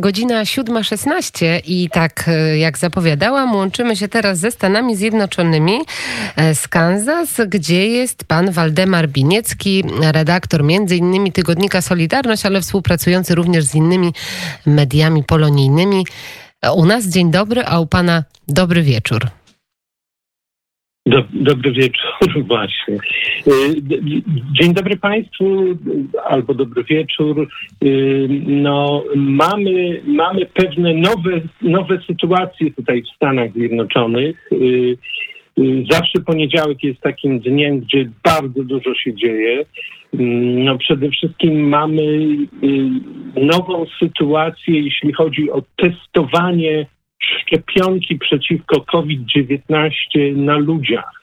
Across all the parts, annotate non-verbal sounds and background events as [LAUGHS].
Godzina 7.16 i tak e, jak zapowiadałam, łączymy się teraz ze Stanami Zjednoczonymi, e, z Kansas, gdzie jest pan Waldemar Biniecki, redaktor między innymi tygodnika Solidarność, ale współpracujący również z innymi mediami polonijnymi. U nas dzień dobry, a u pana dobry wieczór. Dobry wieczór, [LAUGHS] właśnie. Y, dzień dobry Państwu, albo dobry wieczór. Y, no, mamy, mamy pewne nowe, nowe sytuacje tutaj w Stanach Zjednoczonych. Y, zawsze poniedziałek jest takim dniem, gdzie bardzo dużo się dzieje. No przede wszystkim mamy nową sytuację, jeśli chodzi o testowanie szczepionki przeciwko COVID-19 na ludziach.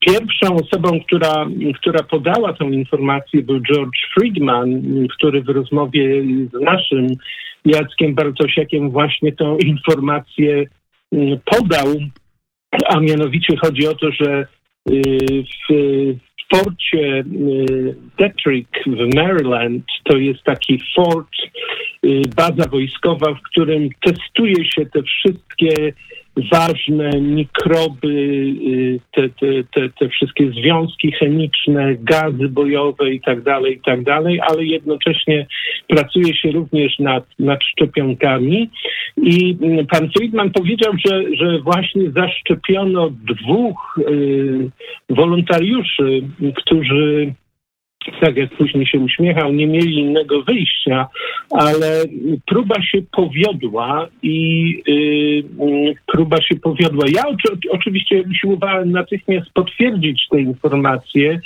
Pierwszą osobą, która, która podała tę informację był George Friedman, który w rozmowie z naszym Jackiem Bartosiakiem właśnie tę informację mm, podał, a mianowicie chodzi o to, że y, w, w porcie y, Detrick w Maryland to jest taki fort, y, baza wojskowa, w którym testuje się te wszystkie ważne mikroby, y, te, te, te, te wszystkie związki chemiczne, gazy bojowe i tak dalej, i tak dalej, ale jednocześnie pracuje się również nad, nad szczepionkami. I mm, pan Friedman powiedział, że, że właśnie zaszczepiono dwóch y, wolontariuszy, którzy tak jak później się uśmiechał, nie mieli innego wyjścia, ale próba się powiodła i yy, próba się powiodła. Ja oczy, oczywiście usiłowałem natychmiast potwierdzić te informacje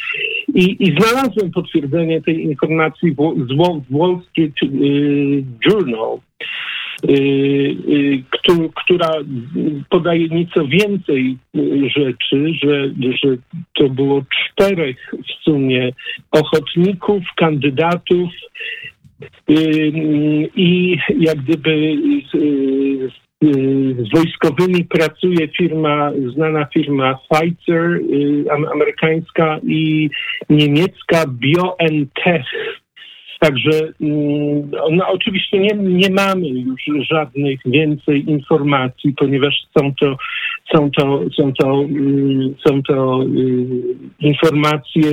i, i znalazłem potwierdzenie tej informacji w, z Wall Street yy, Journal. Y, y, która podaje nieco więcej rzeczy, że, że to było czterech w sumie ochotników, kandydatów y, i jak gdyby z wojskowymi pracuje firma, znana firma Pfizer, amerykańska i niemiecka BioNTech Także mm, no, oczywiście nie, nie mamy już żadnych więcej informacji, ponieważ są to, są to, są to, mm, są to y, informacje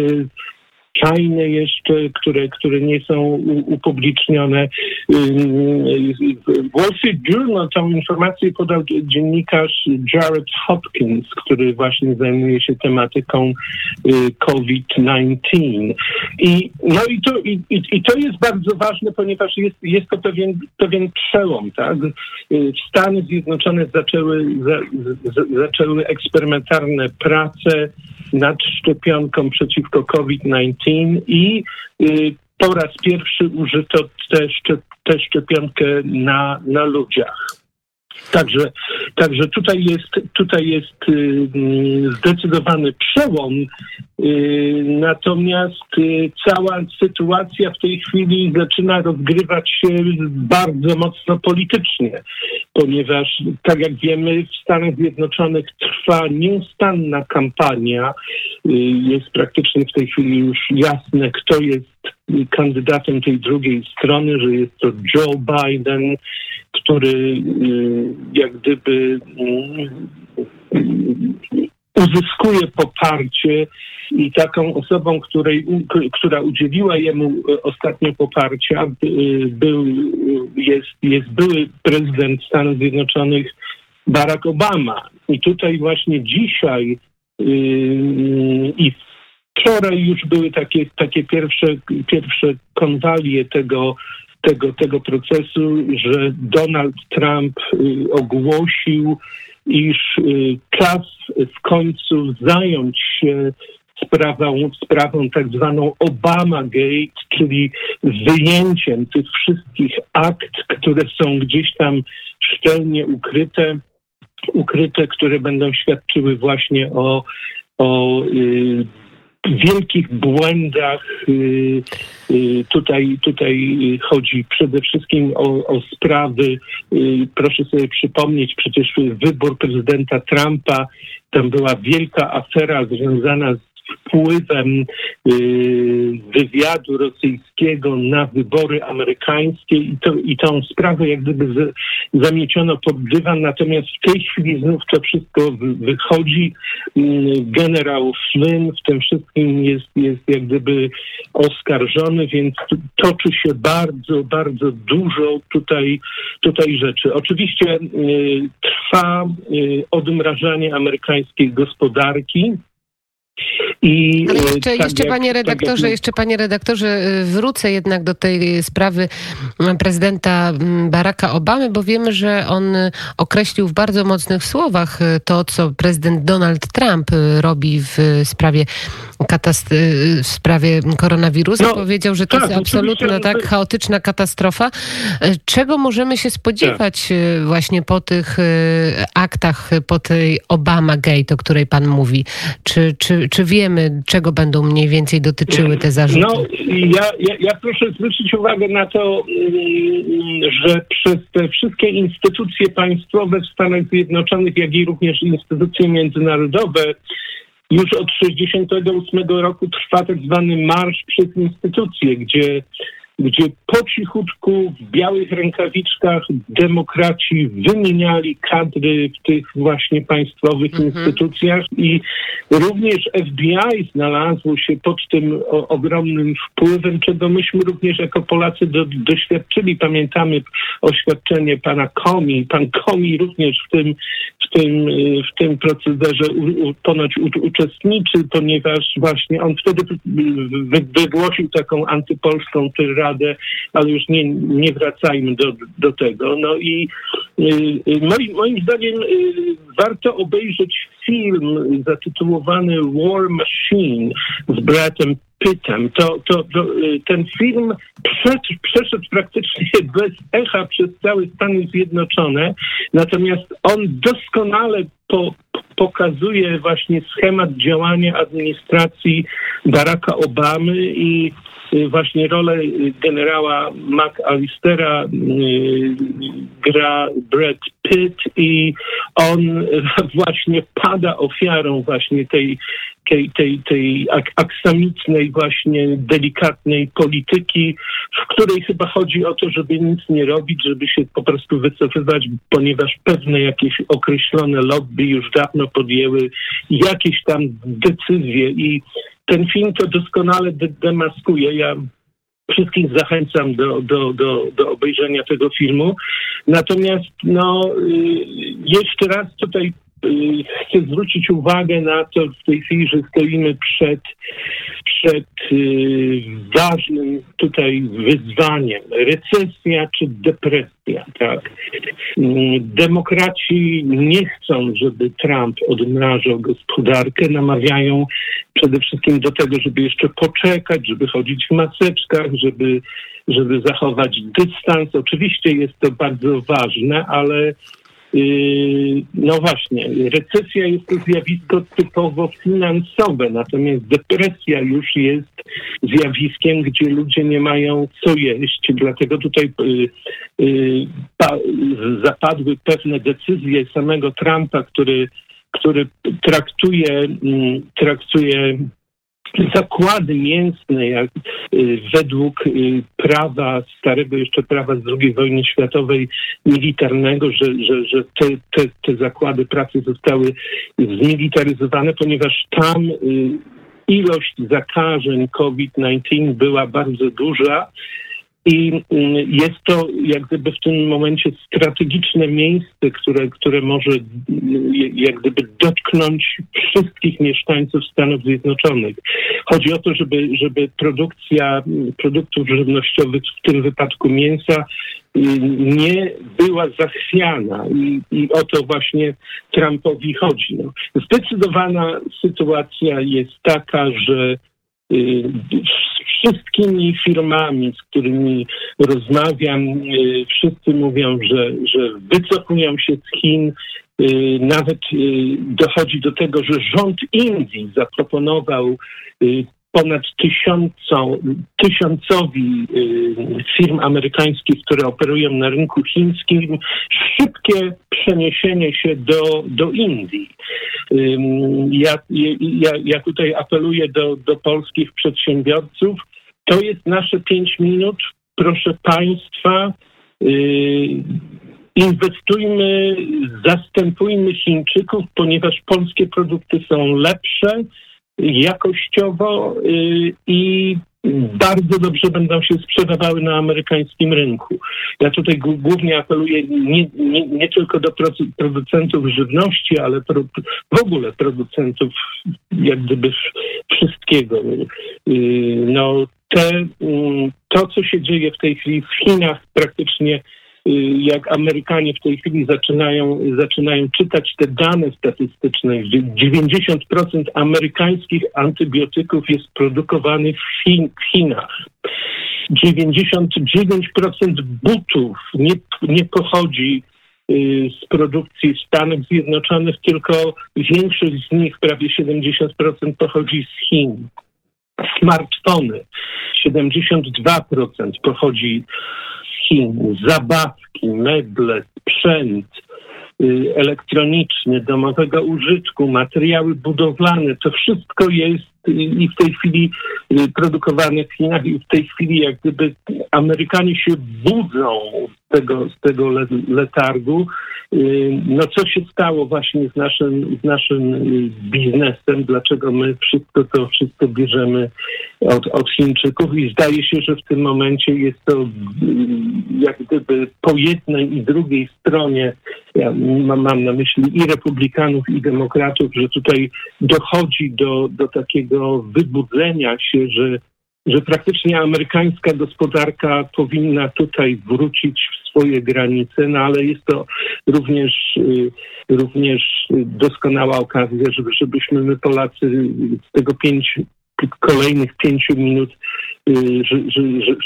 tajne jeszcze, które, które nie są upublicznione. Wall Street Journal tą informację podał dziennikarz Jared Hopkins, który właśnie zajmuje się tematyką y, COVID-19. I, no i to, i, i to jest bardzo ważne, ponieważ jest, jest to pewien, pewien przełom. Tak? Y, Stany Zjednoczone zaczęły, za, zaczęły eksperymentalne prace nad szczepionką przeciwko COVID-19 i y, po raz pierwszy użyto tę szczepionkę na, na ludziach. Także, także tutaj jest, tutaj jest y, zdecydowany przełom, y, natomiast cała sytuacja w tej chwili zaczyna rozgrywać się bardzo mocno politycznie, ponieważ tak jak wiemy w Stanach Zjednoczonych trwa nieustanna kampania, jest praktycznie w tej chwili już jasne, kto jest kandydatem tej drugiej strony, że jest to Joe Biden, który y, jak gdyby y, uzyskuje poparcie i taką osobą, której, która udzieliła jemu ostatnio poparcia, y, był, jest, jest były prezydent Stanów Zjednoczonych Barack Obama. I tutaj właśnie dzisiaj i wczoraj już były takie, takie pierwsze, pierwsze konwalie tego, tego, tego procesu, że Donald Trump ogłosił, iż y, czas w końcu zająć się sprawą, sprawą tak zwaną Obama Gate, czyli wyjęciem tych wszystkich akt, które są gdzieś tam szczelnie ukryte, ukryte, które będą świadczyły właśnie o, o y, wielkich błędach. Y, y, tutaj, tutaj chodzi przede wszystkim o, o sprawy, y, proszę sobie przypomnieć, przecież wybór prezydenta Trumpa, tam była wielka afera związana z wpływem y, wywiadu rosyjskiego na wybory amerykańskie i, to, i tą sprawę jak gdyby z, zamieciono pod dywan, natomiast w tej chwili znów to wszystko wychodzi. Y, generał Flynn w tym wszystkim jest, jest jak gdyby oskarżony, więc toczy się bardzo, bardzo dużo tutaj, tutaj rzeczy. Oczywiście y, trwa y, odmrażanie amerykańskiej gospodarki. I, Ale jeszcze, tak jeszcze jak, panie redaktorze, tak jeszcze panie redaktorze, wrócę jednak do tej sprawy prezydenta Baracka Obamy, bo wiemy, że on określił w bardzo mocnych słowach to, co prezydent Donald Trump robi w sprawie w sprawie koronawirusa. No, Powiedział, że to tak, jest absolutna tak chaotyczna katastrofa. Czego możemy się spodziewać tak. właśnie po tych aktach, po tej Obama Gate, o której pan mówi? Czy, czy, czy wiemy, czego będą mniej więcej dotyczyły te zarzuty? No, ja, ja, ja proszę zwrócić uwagę na to, mm, że przez te wszystkie instytucje państwowe w Stanach Zjednoczonych, jak i również instytucje międzynarodowe, już od 1968 roku trwa tak zwany marsz przez instytucje, gdzie gdzie po cichutku w białych rękawiczkach demokraci wymieniali kadry w tych właśnie państwowych mhm. instytucjach i również FBI znalazło się pod tym o, ogromnym wpływem, czego myśmy również jako Polacy do, doświadczyli. Pamiętamy oświadczenie pana Komi. Pan Komi również w tym, w tym, w tym procederze u, u, ponoć u, uczestniczy, ponieważ właśnie on wtedy wygłosił taką antypolską tyradę radę, ale już nie, nie wracajmy do, do tego. No i y, y, moim, moim zdaniem y, warto obejrzeć film zatytułowany War Machine z Bradem Pittem. To, to, to, ten film przeszedł, przeszedł praktycznie [LAUGHS] bez echa przez całe Stany Zjednoczone, natomiast on doskonale po, pokazuje właśnie schemat działania administracji Baracka Obamy i właśnie rolę y, generała McAllistera y, gra Brad Pitt i on [LAUGHS] właśnie pada ofiarą właśnie tej tej, tej, tej aksamitnej, właśnie delikatnej polityki, w której chyba chodzi o to, żeby nic nie robić, żeby się po prostu wycofywać, ponieważ pewne jakieś określone lobby już dawno podjęły jakieś tam decyzje i ten film to doskonale demaskuje. Ja wszystkich zachęcam do, do, do, do obejrzenia tego filmu. Natomiast no, y, jeszcze raz tutaj y, chcę zwrócić uwagę na to w tej chwili, że stoimy przed, przed y, ważnym tutaj wyzwaniem. Recesja czy depresja, tak? Demokraci nie chcą, żeby Trump odmrażał gospodarkę, namawiają przede wszystkim do tego, żeby jeszcze poczekać, żeby chodzić w maseczkach, żeby, żeby zachować dystans. Oczywiście jest to bardzo ważne, ale no właśnie, recesja jest to zjawisko typowo finansowe, natomiast depresja już jest zjawiskiem, gdzie ludzie nie mają co jeść. Dlatego tutaj yy, yy, zapadły pewne decyzje samego Trumpa, który który traktuje, mm, traktuje zakłady mięsne, jak y, według y, prawa, starego jeszcze prawa z II wojny światowej militarnego, że, że, że te, te, te zakłady pracy zostały zmilitaryzowane, ponieważ tam y, ilość zakażeń COVID-19 była bardzo duża i mm, jest to jak gdyby w tym momencie strategiczne miejsce, które, które może mm, jak gdyby dotknąć wszystkich mieszkańców Stanów Zjednoczonych. Chodzi o to, żeby, żeby produkcja mm, produktów żywnościowych, w tym wypadku mięsa, nie była zachwiana i, i o to właśnie Trumpowi chodzi. No. Zdecydowana sytuacja jest taka, że wszystkimi firmami, z którymi rozmawiam, y, wszyscy mówią, że, że wycofują się z Chin. Y, nawet dochodzi do tego, że rząd Indii zaproponował ponad tysiącą, tysiącowi firm amerykańskich, które operują na rynku chińskim, szybkie przeniesienie się do, do Indii. Ja, ja, ja tutaj apeluję do, do polskich przedsiębiorców. To jest nasze pięć minut. Proszę Państwa, y, inwestujmy, zastępujmy Chińczyków, ponieważ polskie produkty są lepsze jakościowo y, i bardzo dobrze będą się sprzedawały na amerykańskim rynku. Ja tutaj głównie apeluję nie, nie, nie tylko do producentów żywności, ale pro, w ogóle producentów jak gdyby wszystkiego. Y, no, te, mm, to, co się dzieje w tej chwili w Chinach, praktycznie jak Amerykanie w tej chwili zaczynają, zaczynają czytać te dane statystyczne, że 90% amerykańskich antybiotyków jest produkowanych w, Chin, w Chinach. 99% butów nie, nie pochodzi y, z produkcji Stanów Zjednoczonych, tylko większość z nich, prawie 70% pochodzi z Chin. Smartfony 72% pochodzi Chin, zabawki, meble, sprzęt y, elektroniczny, domowego użytku, materiały budowlane, to wszystko jest i w tej chwili y, produkowane w Chinach i w tej chwili jak gdyby Amerykanie się budzą z tego, z tego letargu. Y, no co się stało właśnie z naszym, z naszym y, biznesem, dlaczego my wszystko to wszystko bierzemy od, od Chińczyków i zdaje się, że w tym momencie jest to jak gdyby po jednej i drugiej stronie, ja mam, mam na myśli i republikanów i demokratów, że tutaj dochodzi do, do takiego wybudzenia się, że, że praktycznie amerykańska gospodarka powinna tutaj wrócić w swoje granice, no ale jest to również, y, również doskonała okazja, żeby, żebyśmy my Polacy z tego pięć, kolejnych pięciu minut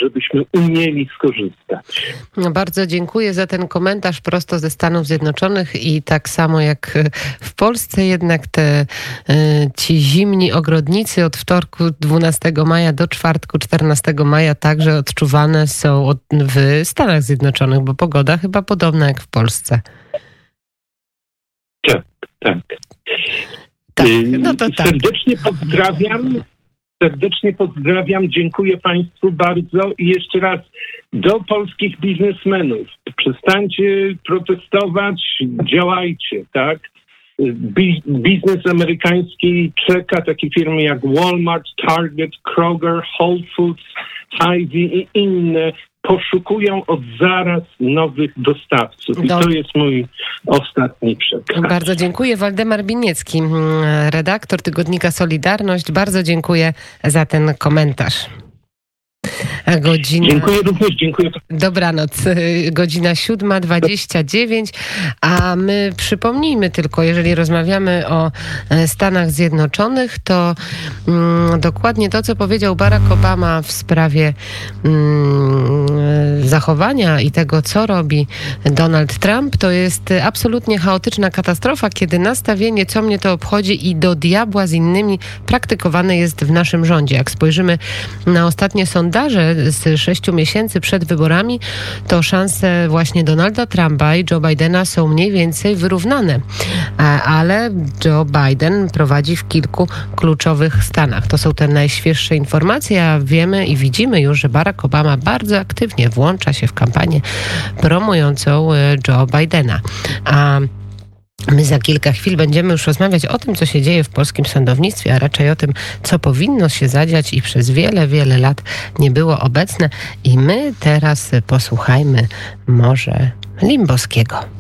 żebyśmy umieli skorzystać. No bardzo dziękuję za ten komentarz prosto ze Stanów Zjednoczonych i tak samo jak w Polsce jednak te y, ci zimni ogrodnicy od wtorku 12 maja do czwartku 14 maja także odczuwane są w Stanach Zjednoczonych, bo pogoda chyba podobna jak w Polsce. Tak, tak. Tak, no to tak. Serdecznie pozdrawiam Serdecznie pozdrawiam, dziękuję Państwu bardzo i jeszcze raz do polskich biznesmenów. Przestańcie protestować, działajcie, tak? Biznes amerykański czeka takie firmy jak Walmart, Target, Kroger, Whole Foods, Hy-Vee i inne poszukują od zaraz nowych dostawców. I Do... to jest mój ostatni przekaz. Bardzo dziękuję. Waldemar Biniecki, mm, redaktor tygodnika Solidarność. Bardzo dziękuję za ten komentarz. Godzina... Dziękuję również, dziękuję. Dobranoc, godzina 7.29, a my przypomnijmy tylko, jeżeli rozmawiamy o e, Stanach Zjednoczonych, to mm, dokładnie to, co powiedział Barack Obama w sprawie mm, zachowania i tego, co robi Donald Trump, to jest absolutnie chaotyczna katastrofa, kiedy nastawienie, co mnie to obchodzi i do diabła z innymi praktykowane jest w naszym rządzie. Jak spojrzymy na ostatnie sondaże z sześciu miesięcy przed wyborami, to szanse właśnie Donalda Trumpa i Joe Bidena są mniej więcej wyrównane. Ale Joe Biden prowadzi w kilku kluczowych stanach. To są te najświeższe informacje, a wiemy i widzimy już, że Barack Obama bardzo aktywnie włącza się w kampanię promującą e, Joe Bidena. A My za kilka chwil będziemy już rozmawiać o tym, co się dzieje w polskim sądownictwie, a raczej o tym, co powinno się zadziać i przez wiele, wiele lat nie było obecne. I my teraz posłuchajmy może Limboskiego.